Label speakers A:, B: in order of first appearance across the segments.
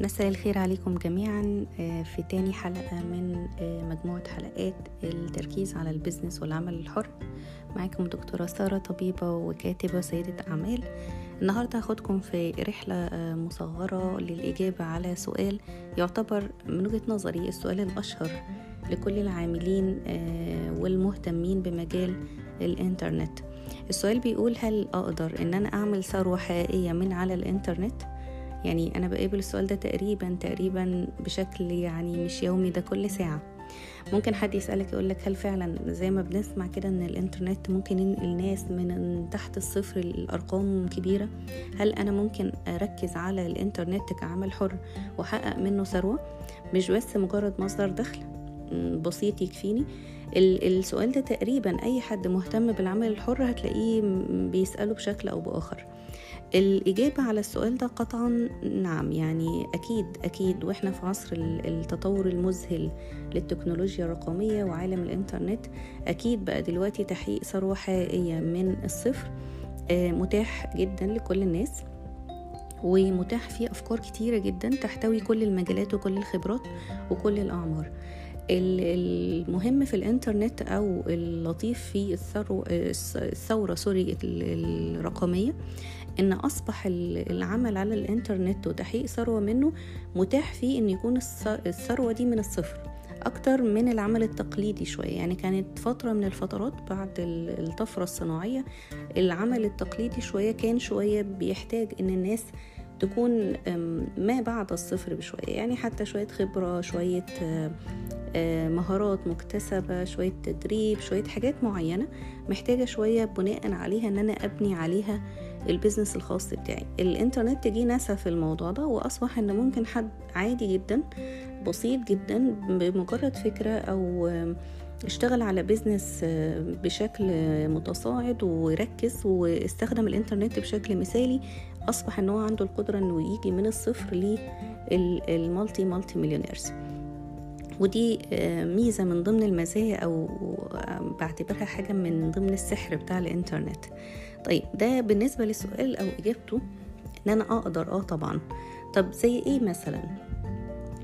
A: مساء الخير عليكم جميعا. في تاني حلقة من مجموعة حلقات التركيز على البزنس والعمل الحر. معاكم دكتورة سارة طبيبة وكاتبة سيدة أعمال. النهاردة هاخدكم في رحلة مصغرة للإجابة على سؤال يعتبر من وجهة نظري السؤال الأشهر لكل العاملين والمهتمين بمجال الإنترنت. السؤال بيقول هل أقدر إن أنا أعمل ثروة حقيقية من على الإنترنت؟ يعني أنا بقابل السؤال ده تقريبا تقريبا بشكل يعني مش يومي ده كل ساعة. ممكن حد يسألك يقولك هل فعلا زي ما بنسمع كده إن الإنترنت ممكن ينقل ناس من تحت الصفر لأرقام كبيرة؟ هل أنا ممكن أركز على الإنترنت كعمل حر وأحقق منه ثروة؟ مش بس مجرد مصدر دخل. بسيط يكفيني. السؤال ده تقريبا أي حد مهتم بالعمل الحر هتلاقيه بيسأله بشكل أو بآخر. الإجابة على السؤال ده قطعا نعم يعني أكيد أكيد. وإحنا في عصر التطور المذهل للتكنولوجيا الرقمية وعالم الإنترنت أكيد بقى دلوقتي تحقيق ثروة حقيقية من الصفر متاح جدا لكل الناس ومتاح فيه أفكار كتيرة جدا تحتوي كل المجالات وكل الخبرات وكل الأعمار. المهم في الإنترنت أو اللطيف في الثورة سوري الرقمية إن أصبح العمل على الإنترنت وتحقيق ثروة منه متاح فيه إن يكون الثروة دي من الصفر أكتر من العمل التقليدي شوية. يعني كانت فترة من الفترات بعد الطفرة الصناعية العمل التقليدي شوية كان شوية بيحتاج إن الناس تكون ما بعد الصفر بشوية يعني حتى شوية خبرة شوية مهارات مكتسبة شوية تدريب شوية حاجات معينة محتاجة شوية بناء عليها إن أنا أبني عليها ال business الخاص بتاعي. الإنترنت جه نسف الموضوع ده وأصبح إن ممكن حد عادي جدا بسيط جدا بمجرد فكرة أو اشتغل على business بشكل متصاعد وركز واستخدم الإنترنت بشكل مثالي أصبح إن هو عنده القدرة إنه يجي من الصفر لل multi multi millionaires. ودي ميزة من ضمن المزايا أو بعتبرها حاجة من ضمن السحر بتاع الإنترنت. طيب ده بالنسبة للسؤال أو إجابته إن أنا أقدر أه طبعا. طب زي إيه مثلا؟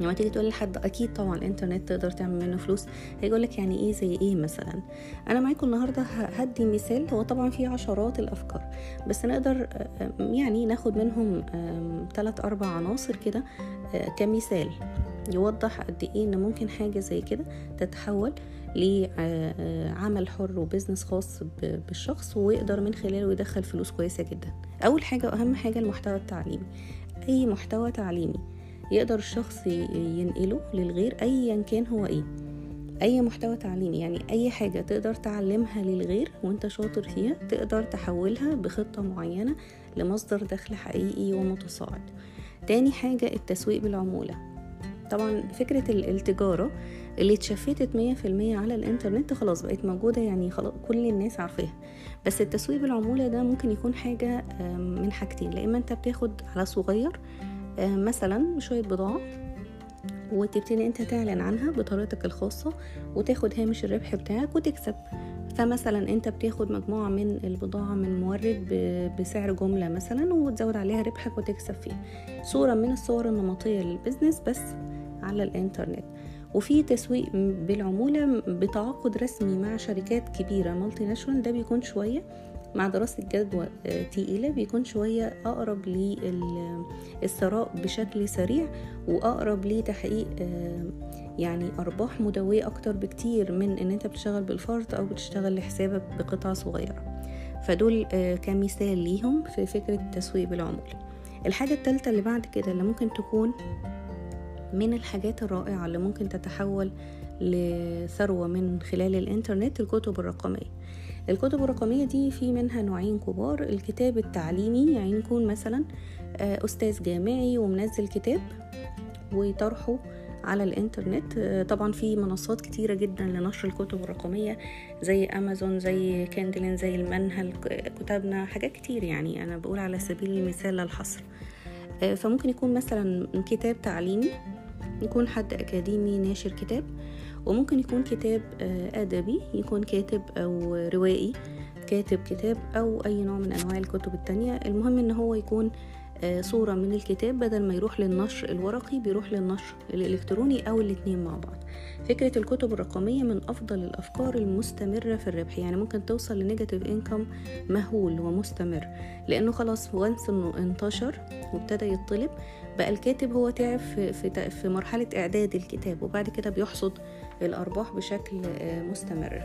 A: لما تيجي تقول لحد أكيد طبعا الإنترنت تقدر تعمل منه فلوس. هيقول لك يعني إيه زي إيه مثلا؟ أنا معاكم النهارده هدي مثال هو طبعا فيه عشرات الأفكار بس نقدر يعني ناخد منهم ثلاث أربع عناصر كده كمثال يوضح قد إيه إن ممكن حاجة زي كده تتحول لعمل حر وبزنس خاص بالشخص ويقدر من خلاله يدخل فلوس كويسة جدا. أول حاجة وأهم حاجة المحتوى التعليمي. أي محتوى تعليمي يقدر الشخص ينقله للغير ايا كان هو إيه. أي محتوى تعليمي يعني أي حاجة تقدر تعلمها للغير وأنت شاطر فيها تقدر تحولها بخطة معينة لمصدر دخل حقيقي ومتصاعد. تاني حاجة التسويق بالعمولة. طبعا فكرة التجارة اللي اتشفتت مية في المية على الإنترنت خلاص بقت موجودة يعني خلاص كل الناس عارفاها. بس التسويق بالعمولة ده ممكن يكون حاجة من حاجتين لا إما أنت بتاخد على صغير مثلا شوية بضاعة وتبتدي أنت تعلن عنها بطريقتك الخاصة وتاخد هامش الربح بتاعك وتكسب. فمثلا أنت بتاخد مجموعة من البضاعة من مورد بسعر جملة مثلا وتزود عليها ربحك وتكسب فيها صورة من الصور النمطية لل business بس على الإنترنت. وفي تسويق بالعمولة بتعاقد رسمي مع شركات كبيرة multinational ده بيكون شوية. مع دراسة جدوى تقيلة بيكون شوية أقرب للثراء بشكل سريع وأقرب لتحقيق يعني أرباح مدوية أكتر بكتير من إن أنت بتشتغل بالفرد أو بتشتغل لحسابك بقطعة صغيرة. فدول كمثال ليهم في فكرة التسويق بالعمولة. الحاجة التالتة اللي بعد كده اللي ممكن تكون من الحاجات الرائعة اللي ممكن تتحول لثروة من خلال الإنترنت الكتب الرقمية. الكتب الرقمية دي في منها نوعين كبار. الكتاب التعليمي يعني يكون مثلا أستاذ جامعي ومنزل كتاب وطرحه على الإنترنت. طبعا في منصات كتيرة جدا لنشر الكتب الرقمية زي أمازون زي كاندلين زي المنهل كتابنا حاجات كتير يعني. أنا بقول على سبيل المثال للحصر. فممكن يكون مثلا كتاب تعليمي يكون حد أكاديمي ناشر كتاب. وممكن يكون كتاب أدبي يكون كاتب أو روائي كاتب كتاب أو أي نوع من أنواع الكتب التانية. المهم إن هو يكون صورة من الكتاب بدل ما يروح للنشر الورقي بيروح للنشر الإلكتروني أو الاتنين مع بعض. فكرة الكتب الرقمية من أفضل الأفكار المستمرة في الربح يعني ممكن توصل لنيجاتيف إنكم مهول ومستمر لأنه خلاص وانس إنه انتشر وابتدى يطلب بقى الكاتب هو تعب في, في, في مرحلة إعداد الكتاب وبعد كده بيحصد الأرباح بشكل مستمر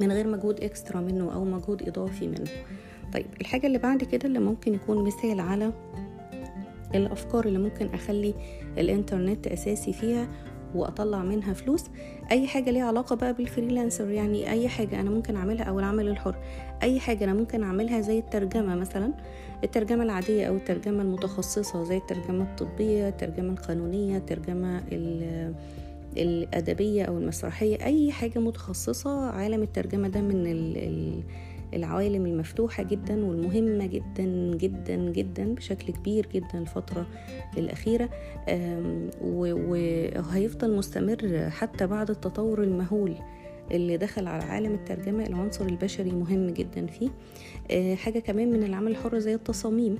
A: من غير مجهود extra منه أو مجهود إضافي منه. طيب الحاجة اللي بعد كده اللي ممكن يكون مثال على الأفكار اللي ممكن أخلي الإنترنت أساسي فيها وأطلع منها فلوس أي حاجة ليها علاقة بقى بال freelancer يعني أي حاجة أنا ممكن أعملها أو العمل الحر أي حاجة أنا ممكن أعملها زي الترجمة مثلا الترجمة العادية أو الترجمة المتخصصة زي الترجمة الطبية الترجمة القانونية الترجمة الأدبية أو المسرحية أي حاجة متخصصة عالم الترجمة ده من العوالم المفتوحة جدا والمهمة جدا جدا جدا بشكل كبير جدا الفترة الأخيرة. وهيفضل مستمر حتى بعد التطور المهول اللي دخل على عالم الترجمة. العنصر البشري مهم جدا فيه. حاجة كمان من العمل الحر زي التصاميم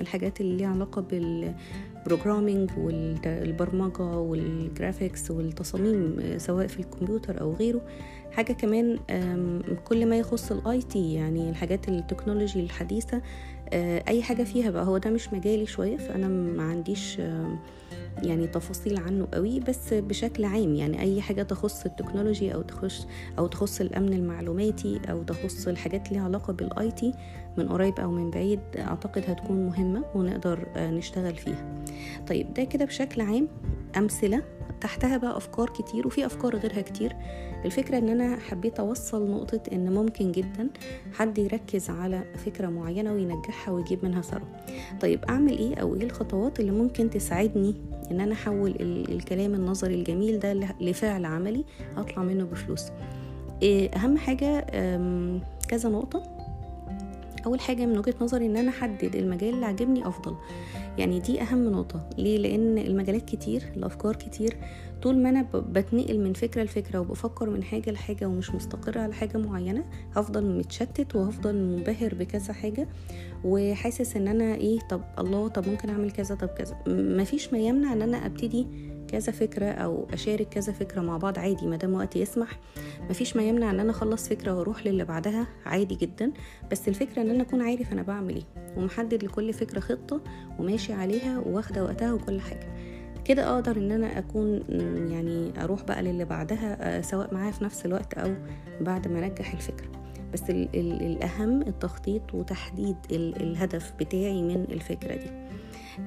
A: الحاجات اللي ليها علاقة بال ال programming والبرمجة والجرافيكس والتصاميم سواء في الكمبيوتر أو غيره. حاجة كمان كل ما يخص ال IT يعني الحاجات ال technology الحديثة أي حاجة فيها بقى. هو ده مش مجالي شوية فأنا ما عنديش يعني تفاصيل عنه قوي بس بشكل عام يعني أي حاجة تخص ال technology أو تخص أو تخص الأمن المعلوماتي أو تخص الحاجات اللي علاقة بال IT من قريب أو من بعيد أعتقد هتكون مهمة ونقدر نشتغل فيها. طيب ده كده بشكل عام أمثلة تحتها بقى أفكار كتير وفي أفكار غيرها كتير. الفكرة إن أنا حبيت أوصل نقطة إن ممكن جدا حد يركز على فكرة معينة وينجحها ويجيب منها ثروة. طيب أعمل إيه أو إيه الخطوات اللي ممكن تساعدني إن أنا أحول الكلام النظري الجميل ده لفعل عملي أطلع منه بفلوس؟ إيه، أهم حاجة كذا نقطة. أول حاجة من وجهة نظري إن أنا أحدد المجال اللي عاجبني أفضل. يعني دي أهم نقطة. ليه؟ لأن المجالات كتير الأفكار كتير. طول ما أنا بتنقل من فكرة لفكرة وبفكر من حاجة لحاجة ومش مستقرة على حاجة معينة هفضل متشتت وهفضل منبهر بكذا حاجة. وحاسس إن أنا إيه طب الله طب ممكن أعمل كذا طب كذا. مفيش ما يمنع إن أنا أبتدي كذا فكرة أو أشارك كذا فكرة مع بعض عادي ما دام وقتي يسمح. مفيش ما يمنع إن أنا أخلص فكرة وأروح للي بعدها عادي جدا. بس الفكرة إن أنا أكون عارف أنا بعمل إيه ومحدد لكل فكرة خطة وماشي عليها واخده وقتها وكل حاجة. كده أقدر إن أنا أكون يعني أروح بقى للي بعدها آه، سواء معايا في نفس الوقت أو بعد ما انجح الفكرة. بس ال ال الأهم التخطيط وتحديد ال الهدف بتاعي من الفكرة دي.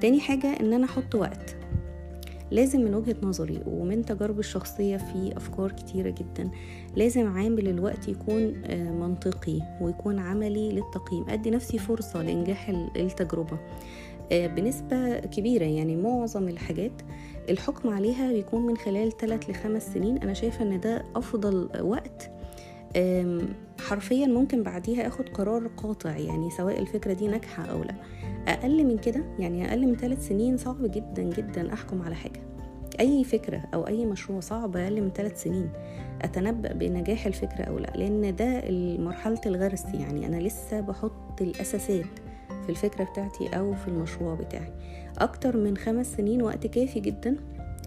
A: تاني حاجة إن أنا أحط وقت. لازم من وجهة نظري ومن تجاربي الشخصية في أفكار كتيرة جدا لازم عامل الوقت يكون آه، منطقي ويكون عملي للتقييم أدي نفسي فرصة لإنجاح التجربة. آه، بنسبة كبيرة يعني معظم الحاجات الحكم عليها بيكون من خلال 3 لخمس سنين. أنا شايفة أن ده أفضل وقت حرفيا ممكن بعديها آخد قرار قاطع يعني سواء الفكرة دي ناجحة أو لأ. أقل من كده يعني أقل من ثلاث سنين صعب جدا جدا أحكم على حاجة. أي فكرة أو أي مشروع صعب أقل من ثلاث سنين أتنبأ بنجاح الفكرة أو لأ لأن ده مرحلة الغرس يعني. أنا لسه بحط الأساسات في الفكرة بتاعتي أو في المشروع بتاعي. أكتر من خمس سنين وقت كافي جدا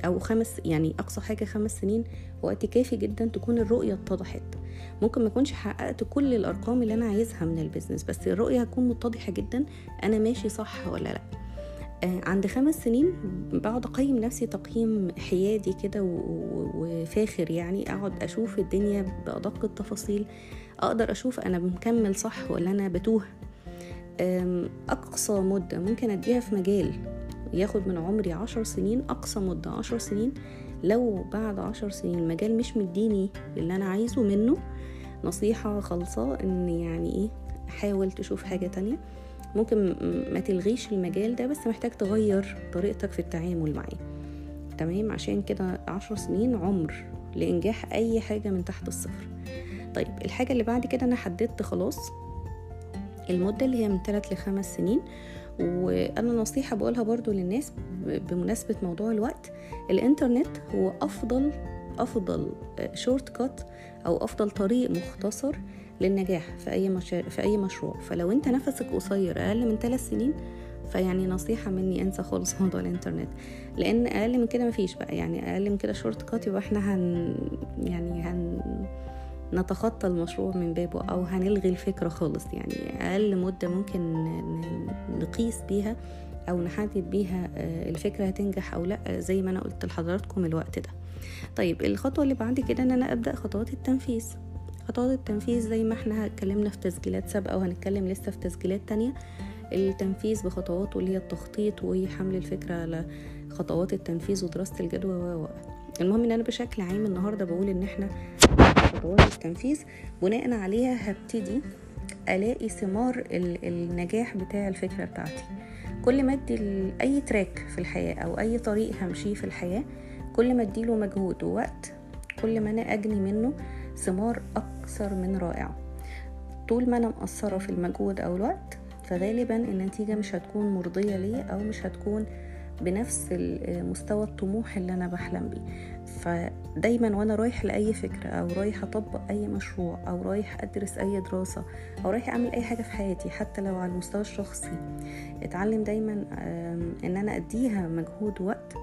A: أو خمس يعني أقصى حاجة خمس سنين وقت كافي جدا تكون الرؤية اتضحت. ممكن ما أكونش حققت كل الأرقام اللي أنا عايزها من ال business بس الرؤية هتكون متضحة جدا أنا ماشي صح ولا لأ. آه عند خمس سنين بقعد أقيم نفسي تقييم حيادي كده وفاخر يعني أقعد أشوف الدنيا بأدق التفاصيل أقدر أشوف أنا مكمل صح ولا أنا بتوه. أقصى مدة ممكن أديها في مجال ياخد من عمري عشر سنين أقصى مدة عشر سنين. لو بعد عشر سنين المجال مش مديني اللي أنا عايزه منه نصيحة خالصة إن يعني إيه حاول تشوف حاجة تانية. ممكن ما تلغيش المجال ده بس محتاج تغير طريقتك في التعامل معاه. تمام؟ عشان كده عشر سنين عمر لإنجاح أي حاجة من تحت الصفر. طيب الحاجة اللي بعد كده أنا حددت خلاص المدة اللي هي من 3 لخمس سنين. وأنا نصيحة بقولها برضو للناس بمناسبة موضوع الوقت الإنترنت هو أفضل أفضل shortcut أو أفضل طريق مختصر للنجاح في أي مشار... في أي مشروع. فلو أنت نفسك قصير أقل من ثلاث سنين فيعني نصيحة مني انسى خالص موضوع الإنترنت. لأن أقل من كده مفيش بقى. يعني أقل من كده shortcut يبقى إحنا هن يعني هن نتخطى المشروع من بابه أو هنلغي الفكرة خالص. يعني أقل مدة ممكن نقيس بيها أو نحدد بيها آه، الفكرة هتنجح أو لأ زي ما أنا قلت لحضراتكم الوقت ده. طيب الخطوة اللي بعد كده إن أنا أبدأ خطوات التنفيذ. خطوات التنفيذ زي ما إحنا اتكلمنا في تسجيلات سابقة وهنتكلم لسه في تسجيلات تانية. التنفيذ بخطواته اللي هي التخطيط وحمل الفكرة على خطوات التنفيذ ودراسة الجدوى و. المهم إن أنا بشكل عام النهارده بقول إن إحنا خطوات التنفيذ بناء عليها هبتدي ألاقي ثمار النجاح بتاع الفكرة بتاعتي. كل ما أدي أي تراك في الحياة أو أي طريق همشيه في الحياة كل ما أديله مجهود ووقت كل ما أنا أجني منه ثمار أكثر من رائعه طول ما أنا مقصرة في المجهود أو الوقت فغالبا النتيجة مش هتكون مرضية ليا أو مش هتكون بنفس مستوى الطموح اللي أنا بحلم بيه. فدايما وأنا رايح لأي فكرة أو رايح أطبق أي مشروع أو رايح أدرس أي دراسة أو رايح أعمل أي حاجة في حياتي حتى لو على المستوى الشخصي اتعلم دايما إن أنا أديها مجهود وقت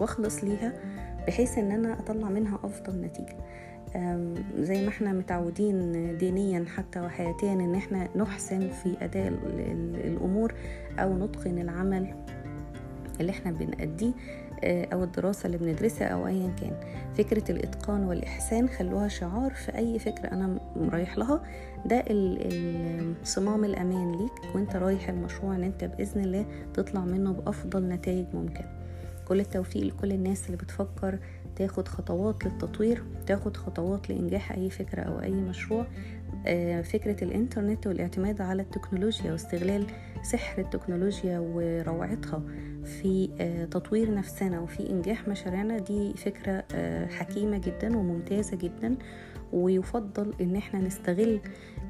A: وأخلص ليها بحيث إن أنا أطلع منها أفضل نتيجة. زي ما إحنا متعودين دينيا حتى وحياتيا إن إحنا نحسن في أداء الأمور أو نتقن العمل. اللي إحنا بنأديه آه، أو الدراسة اللي بندرسها أو ايا كان. فكرة الإتقان والإحسان خلوها شعار في أي فكرة أنا رايح لها. ده صمام الأمان ليك وأنت رايح المشروع إن أنت بإذن الله تطلع منه بأفضل نتائج ممكن. كل التوفيق لكل الناس اللي بتفكر تاخد خطوات للتطوير تاخد خطوات لإنجاح أي فكرة أو أي مشروع. فكرة الإنترنت والاعتماد على التكنولوجيا واستغلال سحر التكنولوجيا وروعتها في آه، تطوير نفسنا وفي إنجاح مشاريعنا دي فكرة آه، حكيمة جدا وممتازة جدا. ويفضل إن إحنا نستغل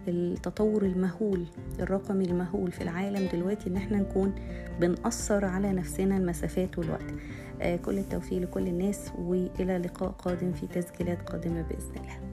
A: التطور المهول الرقمي المهول في العالم دلوقتي إن إحنا نكون بنأثر على نفسنا المسافات والوقت. آه كل التوفيق لكل الناس وإلى لقاء قادم في تسجيلات قادمة بإذن الله.